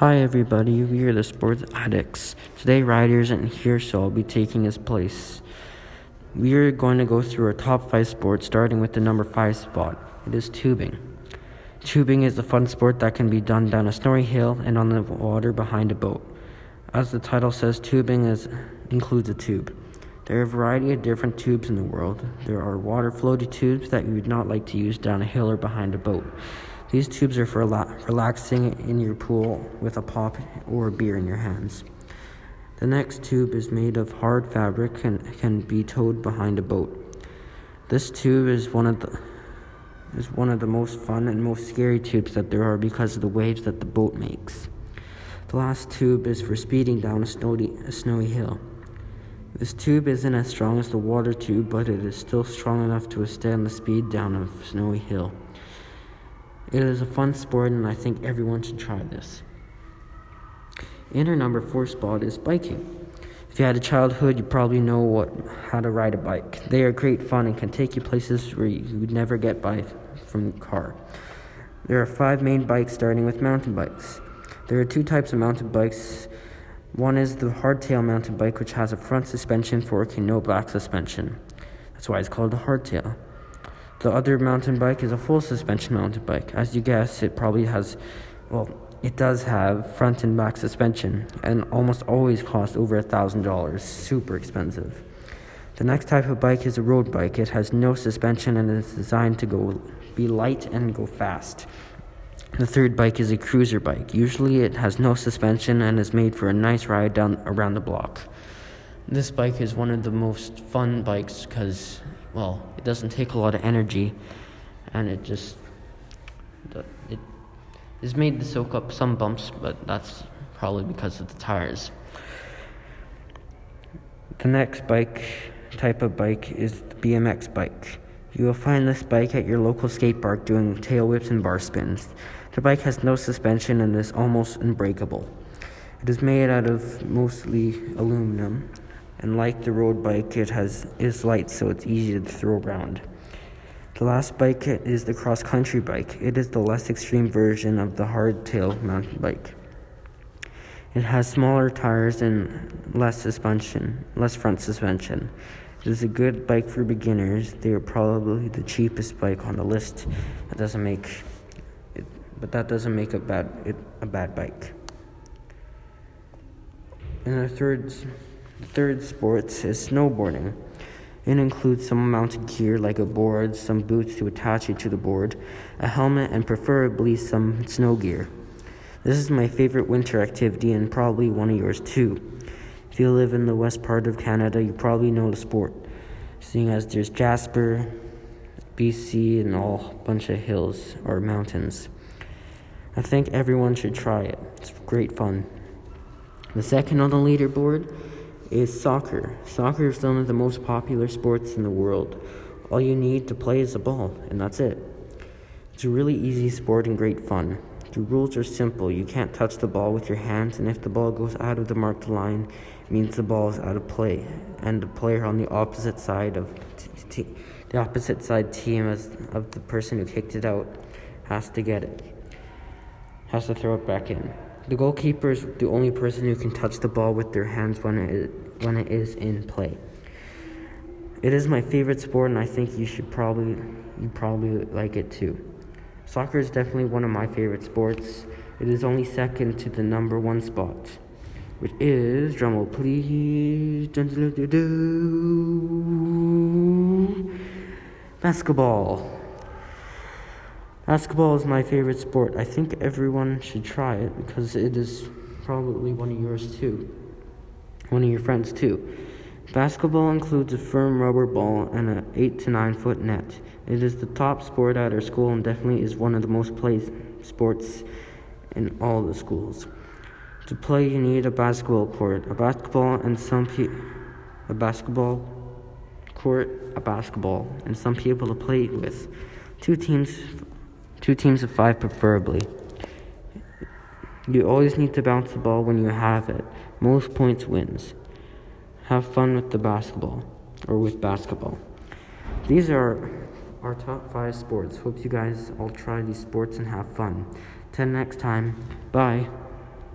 Hi everybody, we are the Sports Addicts. Today Ryder isn't here, so I'll be taking his place. We are going to go through our top 5 sports, starting with the number 5 spot. It is tubing. Tubing is a fun sport that can be done down a snowy hill and on the water behind a boat. As the title says, tubing is, includes a tube. There are a variety of different tubes in the world. There are water floaty tubes that you would not like to use down a hill or behind a boat. These tubes are for relaxing in your pool with a pop or a beer in your hands. The next tube is made of hard fabric and can be towed behind a boat. This tube is one of the is one of the most fun and most scary tubes that there are because of the waves that the boat makes. The last tube is for speeding down a snowy, a snowy hill. This tube isn't as strong as the water tube, but it is still strong enough to withstand the speed down a snowy hill. It is a fun sport, and I think everyone should try this. In our number four spot is biking. If you had a childhood, you probably know what how to ride a bike. They are great fun and can take you places where you would never get by from the car. There are five main bikes, starting with mountain bikes. There are two types of mountain bikes one is the hardtail mountain bike, which has a front suspension fork and no back suspension. That's why it's called a hardtail. The other mountain bike is a full suspension mountain bike. As you guess, it probably has, well, it does have front and back suspension and almost always costs over a thousand dollars. Super expensive. The next type of bike is a road bike. It has no suspension and is designed to go be light and go fast. The third bike is a cruiser bike. Usually it has no suspension and is made for a nice ride down around the block. This bike is one of the most fun bikes because, well, it doesn't take a lot of energy and it just it is made to soak up some bumps, but that's probably because of the tires. The next bike type of bike is the BMX bike. You will find this bike at your local skate park doing tail whips and bar spins. The bike has no suspension and is almost unbreakable. It is made out of mostly aluminum, and like the road bike, it has is light, so it's easy to throw around. The last bike is the cross country bike. It is the less extreme version of the hardtail mountain bike. It has smaller tires and less suspension, less front suspension. It is a good bike for beginners. They are probably the cheapest bike on the list. It doesn't make it, but that doesn't make a bad it a bad bike. And the third the third sport is snowboarding. It includes some mounted gear like a board, some boots to attach it to the board, a helmet, and preferably some snow gear. This is my favorite winter activity and probably one of yours too. If you live in the west part of Canada, you probably know the sport, seeing as there's Jasper, BC, and all bunch of hills or mountains. I think everyone should try it. It's great fun. The second on the leaderboard is soccer. Soccer is one of the most popular sports in the world. All you need to play is a ball, and that's it. It's a really easy sport and great fun. The rules are simple. You can't touch the ball with your hands, and if the ball goes out of the marked line, it means the ball is out of play, and the player on the opposite side of t- t- the opposite side team as of the person who kicked it out has to get it has to throw it back in. The goalkeeper is the only person who can touch the ball with their hands when it when it is in play. It is my favorite sport, and I think you should probably you probably like it too. Soccer is definitely one of my favorite sports. It is only second to the number one spot, which is drumroll please. Basketball. Basketball is my favorite sport. I think everyone should try it because it is probably one of yours too. One of your friends too. Basketball includes a firm rubber ball and an 8 to 9 foot net. It is the top sport at our school and definitely is one of the most played sports in all the schools. To play, you need a basketball court, a basketball, and some pe- a basketball court, a basketball, and some people to play with. Two teams Two teams of five, preferably. You always need to bounce the ball when you have it. Most points wins. Have fun with the basketball, or with basketball. These are our top five sports. Hope you guys all try these sports and have fun. Till next time, bye.